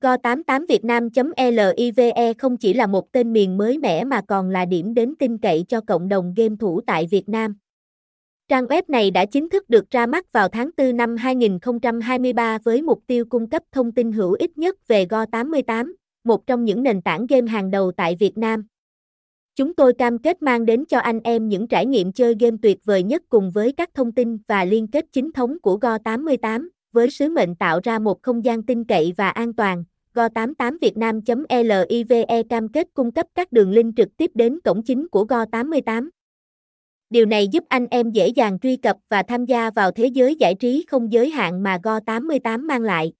Go88 Vietnam.live không chỉ là một tên miền mới mẻ mà còn là điểm đến tin cậy cho cộng đồng game thủ tại Việt Nam. Trang web này đã chính thức được ra mắt vào tháng 4 năm 2023 với mục tiêu cung cấp thông tin hữu ích nhất về Go88, một trong những nền tảng game hàng đầu tại Việt Nam. Chúng tôi cam kết mang đến cho anh em những trải nghiệm chơi game tuyệt vời nhất cùng với các thông tin và liên kết chính thống của Go88, với sứ mệnh tạo ra một không gian tin cậy và an toàn. Go88vietnam.live cam kết cung cấp các đường link trực tiếp đến cổng chính của Go88. Điều này giúp anh em dễ dàng truy cập và tham gia vào thế giới giải trí không giới hạn mà Go88 mang lại.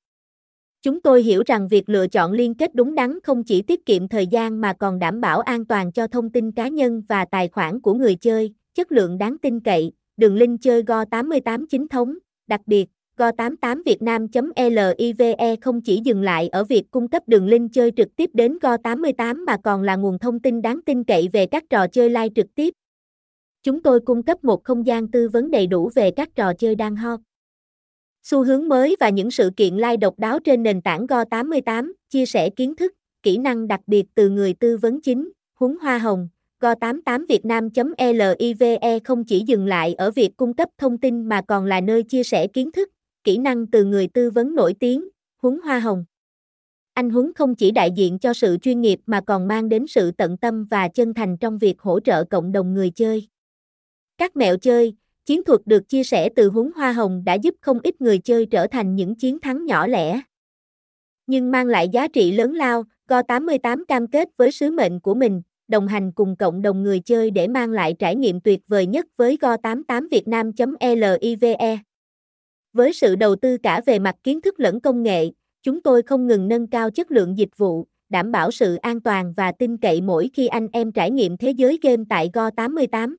Chúng tôi hiểu rằng việc lựa chọn liên kết đúng đắn không chỉ tiết kiệm thời gian mà còn đảm bảo an toàn cho thông tin cá nhân và tài khoản của người chơi, chất lượng đáng tin cậy, đường link chơi Go88 chính thống, đặc biệt, Go88 Vietnam.live không chỉ dừng lại ở việc cung cấp đường link chơi trực tiếp đến Go88 mà còn là nguồn thông tin đáng tin cậy về các trò chơi live trực tiếp. Chúng tôi cung cấp một không gian tư vấn đầy đủ về các trò chơi đang hot. Xu hướng mới và những sự kiện live độc đáo trên nền tảng Go88, chia sẻ kiến thức, kỹ năng đặc biệt từ người tư vấn chính, Huấn Hoa Hồng. Go88 Vietnam.live không chỉ dừng lại ở việc cung cấp thông tin mà còn là nơi chia sẻ kiến thức, kỹ năng từ người tư vấn nổi tiếng, Huấn Hoa Hồng. Anh Huấn không chỉ đại diện cho sự chuyên nghiệp mà còn mang đến sự tận tâm và chân thành trong việc hỗ trợ cộng đồng người chơi. Các mẹo chơi, chiến thuật được chia sẻ từ Huấn Hoa Hồng đã giúp không ít người chơi trở thành những chiến thắng nhỏ lẻ. Nhưng mang lại giá trị lớn lao, Go88 cam kết với sứ mệnh của mình, đồng hành cùng cộng đồng người chơi để mang lại trải nghiệm tuyệt vời nhất với Go88 Việt Nam.live. Với sự đầu tư cả về mặt kiến thức lẫn công nghệ, chúng tôi không ngừng nâng cao chất lượng dịch vụ, đảm bảo sự an toàn và tin cậy mỗi khi anh em trải nghiệm thế giới game tại Go88.